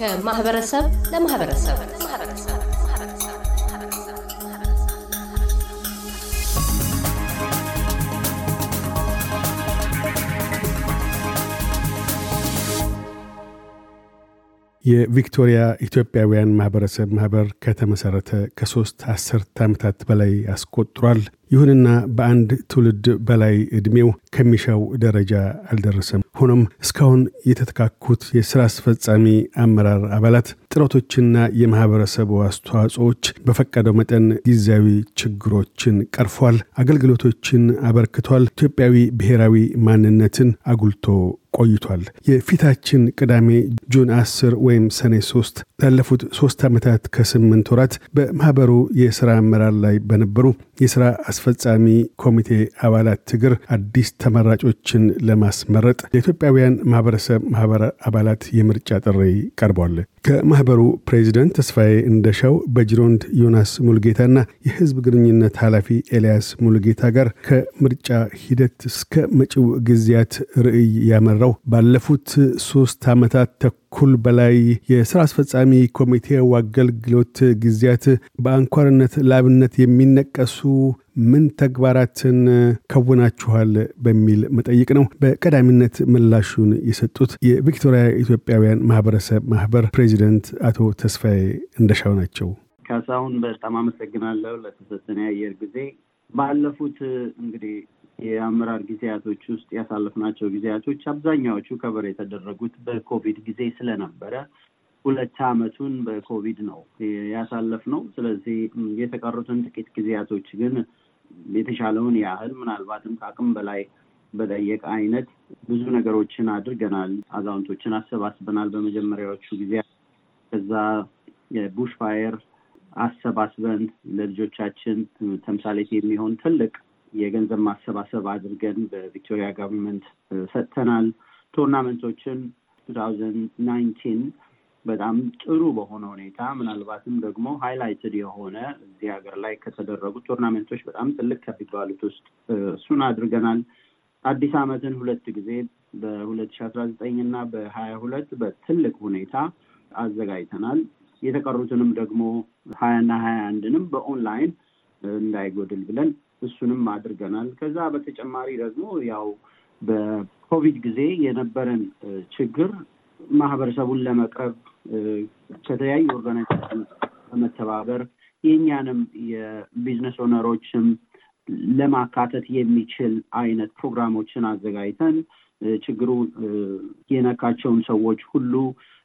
ከማህበረሰብ ለማህበረሰብ የቪክቶሪያ ኢትዮጵያውያን ማህበረሰብ ማህበር ከተመሰረተ ከሶስት አስርት ዓመታት በላይ አስቆጥሯል። ይሁንና በአንድ ትውልድ በላይ ዕድሜው ከሚሻው ደረጃ አልደረሰም። ሆኖም እስካሁን የተተካኩት የሥራ አስፈጻሚ አመራር አባላት ጥረቶችና የማኅበረሰቡ አስተዋጽኦዎች በፈቀደው መጠን ጊዜያዊ ችግሮችን ቀርፏል፣ አገልግሎቶችን አበርክቷል፣ ኢትዮጵያዊ ብሔራዊ ማንነትን አጉልቶ ቆይቷል። የፊታችን ቅዳሜ ጁን 10 ወይም ሰኔ 3 ላለፉት ሶስት ዓመታት ከስምንት ወራት በማኅበሩ የሥራ አመራር ላይ በነበሩ የሥራ አስፈጻሚ ኮሚቴ አባላት እግር አዲስ ተመራጮችን ለማስመረጥ ለኢትዮጵያውያን ማኅበረሰብ ማኅበር አባላት የምርጫ ጥሪ ቀርቧል። ከማኅበሩ ፕሬዚደንት ተስፋዬ እንደሻው በጅሮንድ ዮናስ ሙልጌታና የሕዝብ ግንኙነት ኃላፊ ኤልያስ ሙልጌታ ጋር ከምርጫ ሂደት እስከ መጪው ጊዜያት ርዕይ ያመራው ባለፉት ሶስት ዓመታት ተኩል በላይ የሥራ አስፈጻሚ ኮሚቴው አገልግሎት ጊዜያት በአንኳርነት ላብነት የሚነቀሱ ምን ተግባራትን ከውናችኋል በሚል መጠይቅ ነው። በቀዳሚነት ምላሹን የሰጡት የቪክቶሪያ ኢትዮጵያውያን ማህበረሰብ ማህበር ፕሬዚደንት አቶ ተስፋዬ እንደሻው ናቸው። ካሳሁን በጣም አመሰግናለሁ ለተሰጠን የአየር ጊዜ። ባለፉት እንግዲህ የአመራር ጊዜያቶች ውስጥ ያሳለፍናቸው ጊዜያቶች አብዛኛዎቹ ከበር የተደረጉት በኮቪድ ጊዜ ስለነበረ ሁለት ዓመቱን በኮቪድ ነው ያሳለፍነው። ስለዚህ የተቀሩትን ጥቂት ጊዜያቶች ግን የተሻለውን ያህል ምናልባትም ከአቅም በላይ በጠየቀ አይነት ብዙ ነገሮችን አድርገናል። አዛውንቶችን አሰባስበናል በመጀመሪያዎቹ ጊዜ። ከዛ የ bush fire አሰባስበን ለልጆቻችን ተምሳሌት የሚሆን ትልቅ የገንዘብ ማሰባሰብ አድርገን በቪክቶሪያ government ሰጥተናል። tournament ኦችን two thousand nineteen በጣም ጥሩ በሆነ ሁኔታ ምናልባትም ደግሞ highlighted የሆነ እዚህ ሀገር ላይ ከተደረጉ tournament ኦች በጣም ትልቅ ከሚባሉት ውስጥ እሱን አድርገናል። አዲስ ዓመትን ሁለት ጊዜ በሁለት ሺ አስራ ዘጠኝ እና በሀያ ሁለት በትልቅ ሁኔታ አዘጋጅተናል። የተቀሩትንም ደግሞ ሀያና ሀያ አንድንም በኦንላይን እንዳይጎድል ብለን እሱንም አድርገናል። ከዛ በተጨማሪ ደግሞ ያው በኮቪድ ጊዜ የነበረን ችግር ማህበረሰቡን ለመቅረብ ከተለያዩ organization በመተባበር የእኛንም የ business owner ኦችም ለማካተት የሚችል አይነት ፕሮግራሞችን አዘጋጅተን ችግሩ የነካቸውን ሰዎች ሁሉ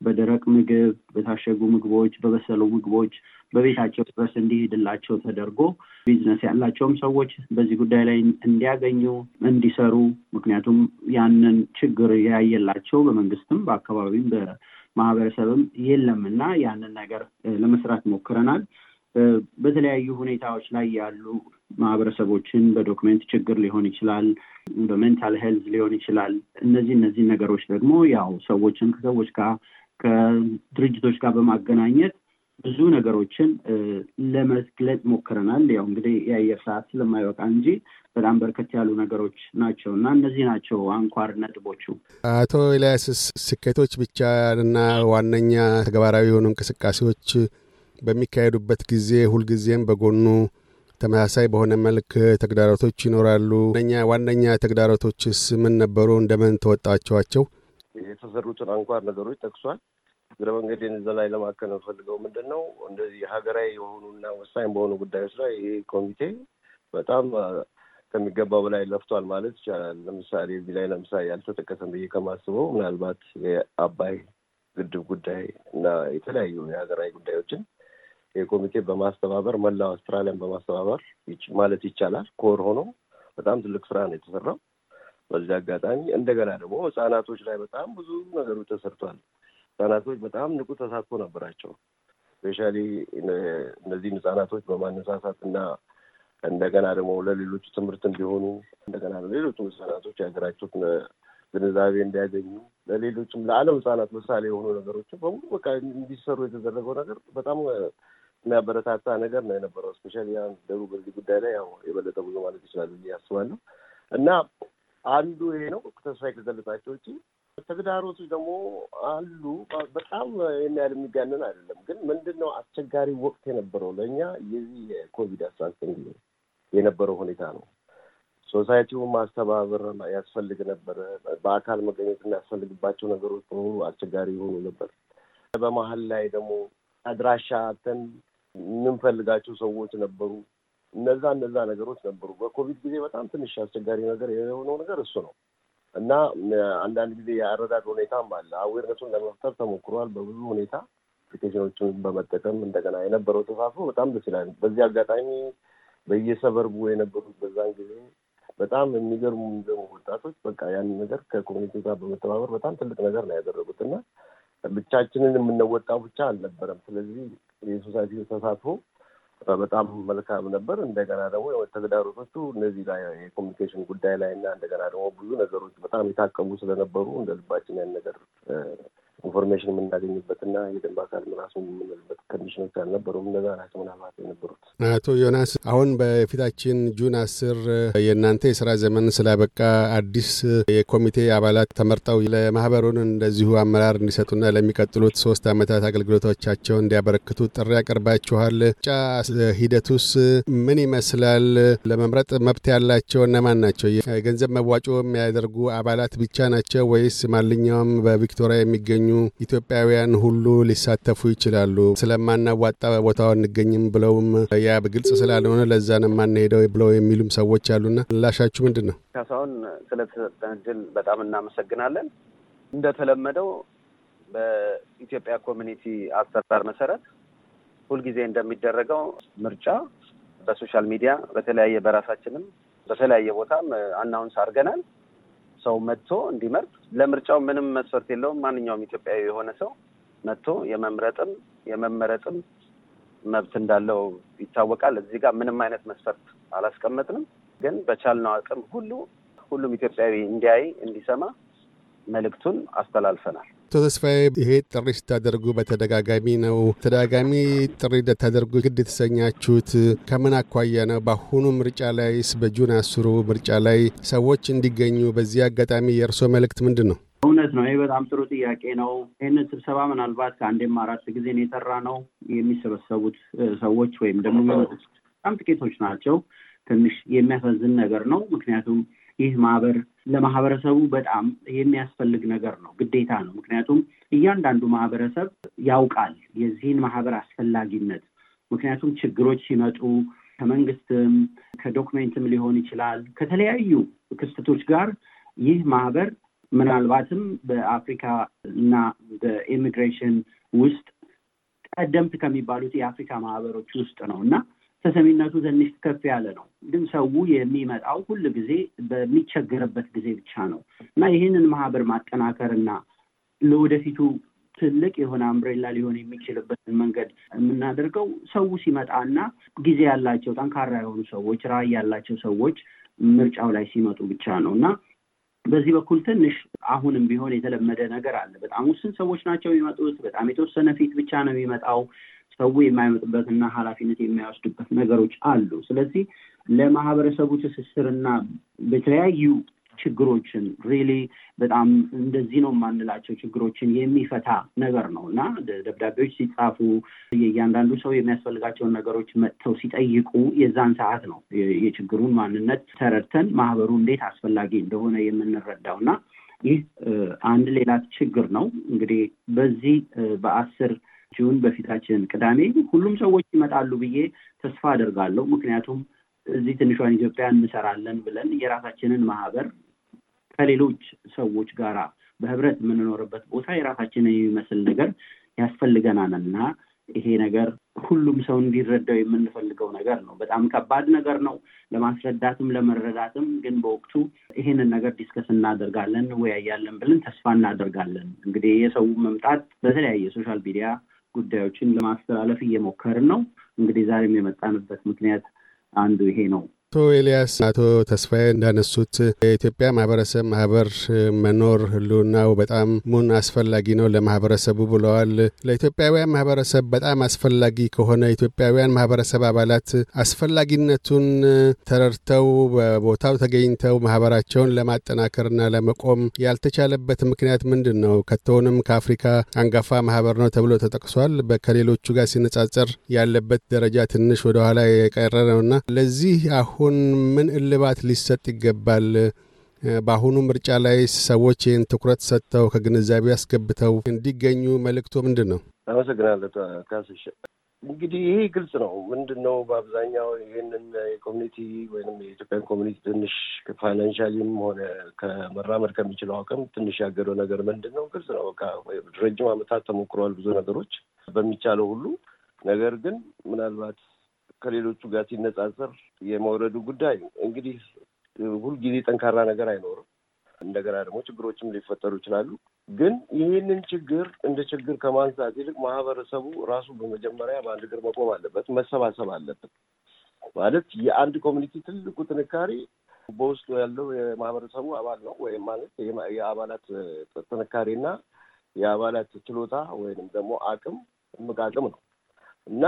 በደረቅ ምግብ፣ በታሸጉ ምግቦች፣ በበሰሉ ምግቦች በቤታቸው ድረስ እንዲሄድላቸው ተደርጎ ቢዝነስ ያላቸውም ሰዎች በዚህ ጉዳይ ላይ እንዲያገኙ እንዲሰሩ፣ ምክንያቱም ያንን ችግር ያየላቸው በመንግስትም በአካባቢም በማህበረሰብም የለም እና ያንን ነገር ለመስራት ሞክረናል። በተለያዩ ሁኔታዎች ላይ ያሉ ማህበረሰቦችን በ document ችግር ሊሆን ይችላል፣ በ mental health ሊሆን ይችላል። እነዚህ እነዚህ ነገሮች ደግሞ ያው ሰዎችን ከሰዎች ጋር ከድርጅቶች ጋር በማገናኘት ብዙ ነገሮችን ለመግለጽ ሞክረናል። ያው እንግዲህ የአየር ሰዓት ስለማይበቃ እንጂ በጣም በርከት ያሉ ነገሮች ናቸው እና እነዚህ ናቸው አንኳር ነጥቦቹ። አቶ ኤልያስስ ስኬቶች ብቻ እና ዋነኛ ተግባራዊ የሆኑ እንቅስቃሴዎች በሚካሄዱበት ጊዜ ሁልጊዜም በጎኑ ተመሳሳይ በሆነ መልክ ተግዳሮቶች ይኖራሉ። ዋነኛ ተግዳሮቶችስ ምን ነበሩ? እንደምን ተወጣቸዋቸው? የተሰሩትን አንኳር ነገሮች ጠቅሷል። እግረ መንገዴን እዛ ላይ ለማከል ፈልገው ምንድን ነው እንደዚህ ሀገራዊ የሆኑና ወሳኝ በሆኑ ጉዳዮች ላይ ይሄ ኮሚቴ በጣም ከሚገባው በላይ ለፍቷል ማለት ይቻላል። ለምሳሌ እዚህ ላይ ለምሳሌ ያልተጠቀሰም ብዬ ከማስበው ምናልባት የአባይ ግድብ ጉዳይ እና የተለያዩ የሀገራዊ ጉዳዮችን ይህ ኮሚቴ በማስተባበር መላው አውስትራሊያን በማስተባበር ማለት ይቻላል ኮር ሆኖ በጣም ትልቅ ስራ ነው የተሰራው። በዚህ አጋጣሚ እንደገና ደግሞ ህጻናቶች ላይ በጣም ብዙ ነገሮች ተሰርቷል። ህጻናቶች በጣም ንቁ ተሳትፎ ነበራቸው። ስፔሻሊ እነዚህን ህጻናቶች በማነሳሳት እና እንደገና ደግሞ ለሌሎቹ ትምህርት እንዲሆኑ እንደገና ለሌሎቹ ህጻናቶች የሀገራቸው ግንዛቤ እንዲያገኙ ለሌሎችም ለዓለም ህጻናት ምሳሌ የሆኑ ነገሮችን በሙሉ በቃ እንዲሰሩ የተደረገው ነገር በጣም የሚያበረታታ ነገር ነው የነበረው። specially ደቡብ በዚህ ጉዳይ ላይ ያው የበለጠ ብዙ ማለት ይችላል ብዬ አስባለሁ እና አንዱ ይሄ ነው። ተስፋ ከገለጻቸው ውጭ ተግዳሮቶች ደግሞ አሉ። በጣም የሚያህል የሚጋነን አይደለም። ግን ምንድን ነው አስቸጋሪ ወቅት የነበረው ለእኛ የዚህ የኮቪድ አስራ ዘጠኝ የነበረው ሁኔታ ነው። society ውን ማስተባበር ያስፈልግ ነበረ። በአካል መገኘት የሚያስፈልግባቸው ነገሮች በሙሉ አስቸጋሪ የሆኑ ነበር። በመሀል ላይ ደግሞ አድራሻ አጥተን የምንፈልጋቸው ሰዎች ነበሩ። እነዛ እነዛ ነገሮች ነበሩ። በኮቪድ ጊዜ በጣም ትንሽ አስቸጋሪ ነገር የሆነው ነገር እሱ ነው እና አንዳንድ ጊዜ የአረዳድ ሁኔታም አለ። awareness ኡን ለመፍጠር ተሞክሯል በብዙ ሁኔታ application ኦችን በመጠቀም እንደገና የነበረው ተሳትፎ በጣም ደስ ይላል። በዚህ አጋጣሚ በየ suburb ኡ የነበሩት በዛን ጊዜ በጣም የሚገርሙ የሚገርሙ ወጣቶች በቃ ያንን ነገር ከ community ጋር በመተባበር በጣም ትልቅ ነገር ነው ያደረጉት እና ብቻችንን የምንወጣው ብቻ አልነበረም። ስለዚህ የ society ተሳትፎ በጣም መልካም ነበር። እንደገና ደግሞ ተግዳሮቶቹ እነዚህ ላይ የ communication ጉዳይ ላይ እና እንደገና ደግሞ ብዙ ነገሮች በጣም የታቀቡ ስለነበሩ እንደ ልባችን ያን ነገር information የምናገኝበትና የደንብ አካል ራሱ የምንልበት condition ኦች አልነበሩም። እነዛ ናቸው ምናልባት የነበሩት። አቶ ዮናስ አሁን በፊታችን June አስር የእናንተ የስራ ዘመን ስላበቃ አዲስ የኮሚቴ አባላት ተመርጠው ለማህበሩን እንደዚሁ አመራር እንዲሰጡና ለሚቀጥሉት ሶስት ዓመታት አገልግሎቶቻቸውን እንዲያበረክቱ ጥሪ ያቀርባችኋል። ጫ ሂደቱስ ምን ይመስላል? ለመምረጥ መብት ያላቸው እነማን ናቸው? የገንዘብ መዋጮ የሚያደርጉ አባላት ብቻ ናቸው ወይስ ማንኛውም በቪክቶሪያ የሚገኙ ኢትዮጵያውያን ሁሉ ሊሳተፉ ይችላሉ? ስለማናዋጣ ቦታው እንገኝም ብለውም ያ በግልጽ ስላልሆነ ለዛ ነው የማንሄደው ብለው የሚሉም ሰዎች አሉና ምላሻችሁ ምንድን ነው? ካሳሁን ስለተሰጠን እድል በጣም እናመሰግናለን። እንደተለመደው በኢትዮጵያ community አሰራር መሰረት ሁልጊዜ እንደሚደረገው ምርጫ በ social media በተለያየ በራሳችንም በተለያየ ቦታም announce አድርገናል። ሰው መጥቶ እንዲመርጥ ለምርጫው ምንም መስፈርት የለውም። ማንኛውም ኢትዮጵያዊ የሆነ ሰው መጥቶ የመምረጥም የመመረጥም መብት እንዳለው ይታወቃል። እዚህ ጋር ምንም አይነት መስፈርት አላስቀመጥንም። ግን በቻልነው አቅም ሁሉ ሁሉም ኢትዮጵያዊ እንዲያይ እንዲሰማ መልእክቱን አስተላልፈናል። አቶ ተስፋዬ ይሄ ጥሪ ስታደርጉ በተደጋጋሚ ነው። ተደጋጋሚ ጥሪ እንደታደርጉ ግድ የተሰኛችሁት ከምን አኳያ ነው? በአሁኑ ምርጫ ላይስ በጁን አስሩ ምርጫ ላይ ሰዎች እንዲገኙ በዚህ አጋጣሚ የእርስዎ መልእክት ምንድን ነው? እውነት ነው። ይህ በጣም ጥሩ ጥያቄ ነው። ይህንን ስብሰባ ምናልባት ከአንዴም አራት ጊዜ ነው የጠራ ነው። የሚሰበሰቡት ሰዎች ወይም ደግሞ በጣም ጥቂቶች ናቸው። ትንሽ የሚያሳዝን ነገር ነው። ምክንያቱም ይህ ማህበር ለማህበረሰቡ በጣም የሚያስፈልግ ነገር ነው፣ ግዴታ ነው። ምክንያቱም እያንዳንዱ ማህበረሰብ ያውቃል የዚህን ማህበር አስፈላጊነት። ምክንያቱም ችግሮች ሲመጡ ከመንግስትም ከዶክሜንትም ሊሆን ይችላል ከተለያዩ ክስተቶች ጋር ይህ ማህበር ምናልባትም በአፍሪካ እና በኢሚግሬሽን ውስጥ ቀደምት ከሚባሉት የአፍሪካ ማህበሮች ውስጥ ነው እና ተሰሚነቱ ትንሽ ከፍ ያለ ነው። ግን ሰው የሚመጣው ሁል ጊዜ በሚቸገርበት ጊዜ ብቻ ነው እና ይህንን ማህበር ማጠናከር እና ለወደፊቱ ትልቅ የሆነ አምብሬላ ሊሆን የሚችልበትን መንገድ የምናደርገው ሰው ሲመጣ እና ጊዜ ያላቸው ጠንካራ የሆኑ ሰዎች፣ ራዕይ ያላቸው ሰዎች ምርጫው ላይ ሲመጡ ብቻ ነው እና በዚህ በኩል ትንሽ አሁንም ቢሆን የተለመደ ነገር አለ። በጣም ውስን ሰዎች ናቸው የሚመጡት። በጣም የተወሰነ ፊት ብቻ ነው የሚመጣው። ሰው የማይመጡበትና ኃላፊነት የማይወስዱበት ነገሮች አሉ። ስለዚህ ለማህበረሰቡ ትስስርና በተለያዩ ችግሮችን ሪሊ በጣም እንደዚህ ነው የማንላቸው ችግሮችን የሚፈታ ነገር ነው እና ደብዳቤዎች ሲጻፉ የእያንዳንዱ ሰው የሚያስፈልጋቸውን ነገሮች መጥተው ሲጠይቁ የዛን ሰዓት ነው የችግሩን ማንነት ተረድተን ማህበሩ እንዴት አስፈላጊ እንደሆነ የምንረዳው እና ይህ አንድ ሌላ ችግር ነው። እንግዲህ በዚህ በአስር ጁን በፊታችን ቅዳሜ ሁሉም ሰዎች ይመጣሉ ብዬ ተስፋ አደርጋለሁ። ምክንያቱም እዚህ ትንሿን ኢትዮጵያ እንሰራለን ብለን የራሳችንን ማህበር ከሌሎች ሰዎች ጋር በህብረት የምንኖርበት ቦታ የራሳችንን የሚመስል ነገር ያስፈልገናል እና ይሄ ነገር ሁሉም ሰው እንዲረዳው የምንፈልገው ነገር ነው። በጣም ከባድ ነገር ነው ለማስረዳትም ለመረዳትም። ግን በወቅቱ ይሄንን ነገር discuss እናደርጋለን፣ እንወያያለን ብለን ተስፋ እናደርጋለን። እንግዲህ የሰው መምጣት በተለያየ social media ጉዳዮችን ለማስተላለፍ እየሞከርን ነው። እንግዲህ ዛሬም የመጣንበት ምክንያት አንዱ ይሄ ነው። አቶ ኤልያስ፣ አቶ ተስፋዬ እንዳነሱት የኢትዮጵያ ማህበረሰብ ማህበር መኖር ህልውናው በጣም ሙን አስፈላጊ ነው ለማህበረሰቡ ብለዋል። ለኢትዮጵያውያን ማህበረሰብ በጣም አስፈላጊ ከሆነ ኢትዮጵያውያን ማህበረሰብ አባላት አስፈላጊነቱን ተረድተው በቦታው ተገኝተው ማህበራቸውን ለማጠናከርና ለመቆም ያልተቻለበት ምክንያት ምንድን ነው? ከቶውንም ከአፍሪካ አንጋፋ ማህበር ነው ተብሎ ተጠቅሷል። ከሌሎቹ ጋር ሲነጻጸር ያለበት ደረጃ ትንሽ ወደኋላ የቀረ ነውና ለዚህ አሁን ምን እልባት ሊሰጥ ይገባል? በአሁኑ ምርጫ ላይ ሰዎች ይህን ትኩረት ሰጥተው ከግንዛቤ አስገብተው እንዲገኙ መልእክቶ ምንድን ነው? አመሰግናለሁ ካስሽ። እንግዲህ ይሄ ግልጽ ነው። ምንድን ነው በአብዛኛው ይህንን የ community ወይም የኢትዮጵያን community ትንሽ financially ም ሆነ ከመራመድ ከሚችለው አቅም ትንሽ ያገደው ነገር ምንድን ነው? ግልጽ ነው። ረጅም ዓመታት ተሞክረዋል ብዙ ነገሮች በሚቻለው ሁሉ። ነገር ግን ምናልባት ከሌሎቹ ጋር ሲነጻጸር የመውረዱ ጉዳይ እንግዲህ ሁልጊዜ ጠንካራ ነገር አይኖርም። እንደገና ደግሞ ችግሮችም ሊፈጠሩ ይችላሉ። ግን ይህንን ችግር እንደ ችግር ከማንሳት ይልቅ ማህበረሰቡ ራሱ በመጀመሪያ በአንድ እግር መቆም አለበት፣ መሰባሰብ አለበት። ማለት የአንድ community ትልቁ ጥንካሬ በውስጡ ያለው የማህበረሰቡ አባል ነው ወይም ማለት የአባላት ጥንካሬና የአባላት ችሎታ ወይንም ደግሞ አቅም እምቅ አቅም ነው እና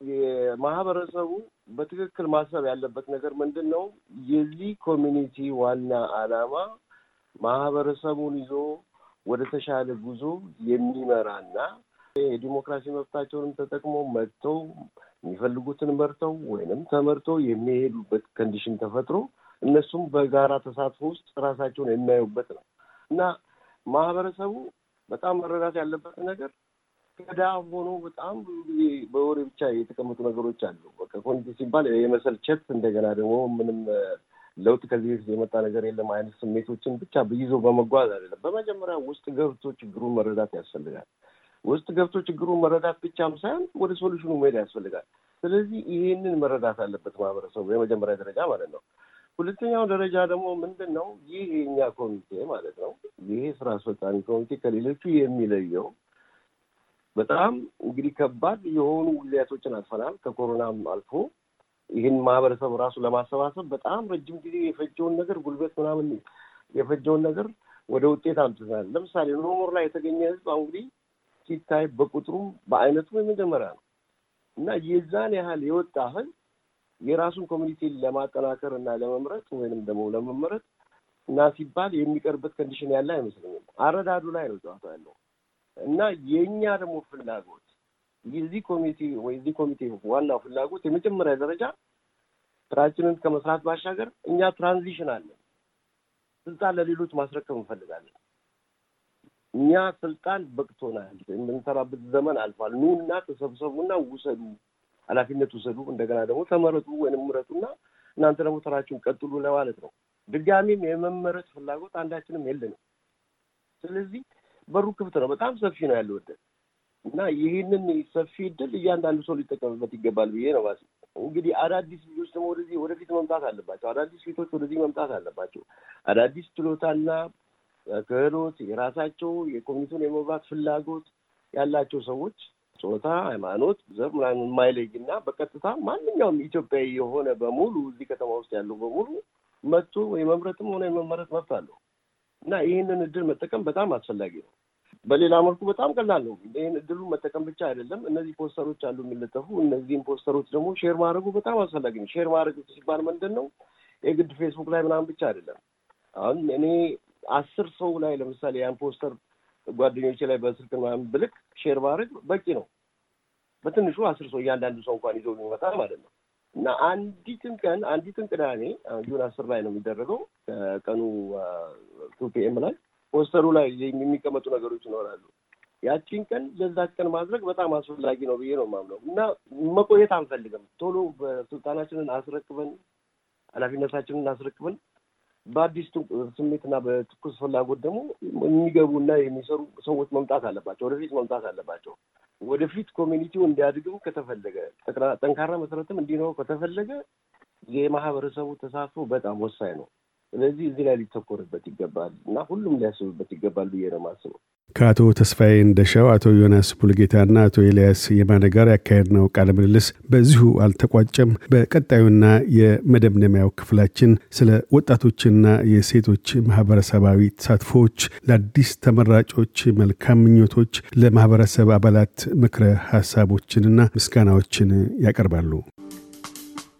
የማህበረሰቡ በትክክል ማሰብ ያለበት ነገር ምንድን ነው? የዚህ community ዋና ዓላማ ማህበረሰቡን ይዞ ወደ ተሻለ ጉዞ የሚመራና የዲሞክራሲ መብታቸውንም ተጠቅሞ መጥተው የሚፈልጉትን መርተው ወይንም ተመርተው የሚሄዱበት condition ተፈጥሮ እነሱም በጋራ ተሳትፎ ውስጥ ራሳቸውን የሚያዩበት ነው እና ማህበረሰቡ በጣም መረዳት ያለበት ነገር ገዳ ሆኖ በጣም ብዙ ጊዜ በወሬ ብቻ የተቀመጡ ነገሮች አሉ። በቃ community ሲባል የመሰልቸት እንደገና ደግሞ ምንም ለውጥ ከዚህ በፊት የመጣ ነገር የለም አይነት ስሜቶችን ብቻ ይዞ በመጓዝ አይደለም። በመጀመሪያ ውስጥ ገብቶ ችግሩን መረዳት ያስፈልጋል። ውስጥ ገብቶ ችግሩን መረዳት ብቻም ሳይሆን ወደ ሶሉሽኑ መሄድ ያስፈልጋል። ስለዚህ ይሄንን መረዳት አለበት ማህበረሰቡ የመጀመሪያ ደረጃ ማለት ነው። ሁለተኛው ደረጃ ደግሞ ምንድን ነው? ይህ የኛ ኮሚቴ ማለት ነው። ይሄ ስራ አስፈጻሚ ኮሚቴ ከሌሎቹ የሚለየው በጣም እንግዲህ ከባድ የሆኑ ጊዜያቶችን አልፈናል። ከኮሮናም አልፎ ይህን ማህበረሰብ ራሱ ለማሰባሰብ በጣም ረጅም ጊዜ የፈጀውን ነገር ጉልበት ምናምን የፈጀውን ነገር ወደ ውጤት አምጥተናል። ለምሳሌ No More ላይ የተገኘ ህዝብ እንግዲህ ሲታይ በቁጥሩም በአይነቱ የመጀመሪያ ነው እና የዛን ያህል የወጣ ህዝብ የራሱን community ለማጠናከር እና ለመምረጥ ወይንም ደግሞ ለመመረጥ እና ሲባል የሚቀርበት condition ያለ አይመስለኝም። አረዳዱ ላይ ነው ጨዋታ ያለው እና የእኛ ደግሞ ፍላጎት የዚህ ኮሚቴ ወይ የዚህ ኮሚቴ ዋናው ፍላጎት የመጀመሪያ ደረጃ ስራችንን ከመስራት ባሻገር እኛ transition አለን። ስልጣን ለሌሎች ማስረከብ እንፈልጋለን። እኛ ስልጣን በቅቶናል። የምንሰራበት ዘመን አልፏል። ኑና ተሰብሰቡና ውሰዱ፣ ኃላፊነት ውሰዱ፣ እንደገና ደግሞ ተመረጡ ወይም ምረጡና እናንተ ደግሞ ስራችሁን ቀጥሉ ለማለት ነው። ድጋሚም የመመረጥ ፍላጎት አንዳችንም የለንም። ስለዚህ በሩ ክፍት ነው። በጣም ሰፊ ነው ያለው እድል እና ይህንን ሰፊ እድል እያንዳንዱ ሰው ሊጠቀምበት ይገባል ብዬ ነው ማስ እንግዲህ አዳዲስ ልጆች ደግሞ ወደዚህ ወደፊት መምጣት አለባቸው። አዳዲስ ፊቶች ወደዚህ መምጣት አለባቸው። አዳዲስ ችሎታና ክህሎት የራሳቸው የ community ውን የመምራት ፍላጎት ያላቸው ሰዎች ጾታ፣ ሃይማኖት፣ ዘር ምናምን የማይለይ እና በቀጥታ ማንኛውም ኢትዮጵያዊ የሆነ በሙሉ እዚህ ከተማ ውስጥ ያለው በሙሉ መጥቶ የመምረጥም ሆነ የመመረጥ መብት አለው እና ይህንን እድል መጠቀም በጣም አስፈላጊ ነው። በሌላ መልኩ በጣም ቀላል ነው። ይህን እድሉን መጠቀም ብቻ አይደለም። እነዚህ ፖስተሮች አሉ የሚለጠፉ። እነዚህም ፖስተሮች ደግሞ share ማድረጉ በጣም አስፈላጊ ነው። share ማድረግ ሲባል ምንድን ነው? የግድ ፌስቡክ ላይ ምናምን ብቻ አይደለም። አሁን እኔ አስር ሰው ላይ ለምሳሌ ያን ፖስተር ጓደኞቼ ላይ በስልክ ምናምን ብልክ share ማድረግ በቂ ነው። በትንሹ አስር ሰው እያንዳንዱ ሰው እንኳን ይዞ የሚመጣ ማለት ነው እና አንዲትን ቀን አንዲትን ቅዳሜ June አስር ላይ ነው የሚደረገው ከቀኑ two PM ላይ ፖስተሩ ላይ የሚቀመጡ ነገሮች ይኖራሉ። ያቺን ቀን ለዛች ቀን ማድረግ በጣም አስፈላጊ ነው ብዬ ነው የማምነው እና መቆየት አንፈልግም። ቶሎ በስልጣናችንን አስረክበን ኃላፊነታችንን አስረክበን በአዲስ ስሜትና በትኩስ ፍላጎት ደግሞ የሚገቡና የሚሰሩ ሰዎች መምጣት አለባቸው። ወደፊት መምጣት አለባቸው። ወደፊት ኮሚኒቲው እንዲያድግም ከተፈለገ ጠንካራ መሰረትም እንዲኖረው ከተፈለገ የማህበረሰቡ ተሳትፎ በጣም ወሳኝ ነው። ስለዚህ እዚህ ላይ ሊተኮርበት ይገባል እና ሁሉም ሊያስብበት ይገባል ብዬ ነው የማስበው። ከአቶ ተስፋዬ እንደሻው፣ አቶ ዮናስ ቡልጌታና አቶ ኤልያስ የማነ ጋር ያካሄድነው ቃለ ምልልስ በዚሁ አልተቋጨም። በቀጣዩና የመደምደሚያው ክፍላችን ስለ ወጣቶችና የሴቶች ማህበረሰባዊ ተሳትፎዎች፣ ለአዲስ ተመራጮች መልካም ምኞቶች፣ ለማህበረሰብ አባላት ምክረ ሀሳቦችንና ምስጋናዎችን ያቀርባሉ።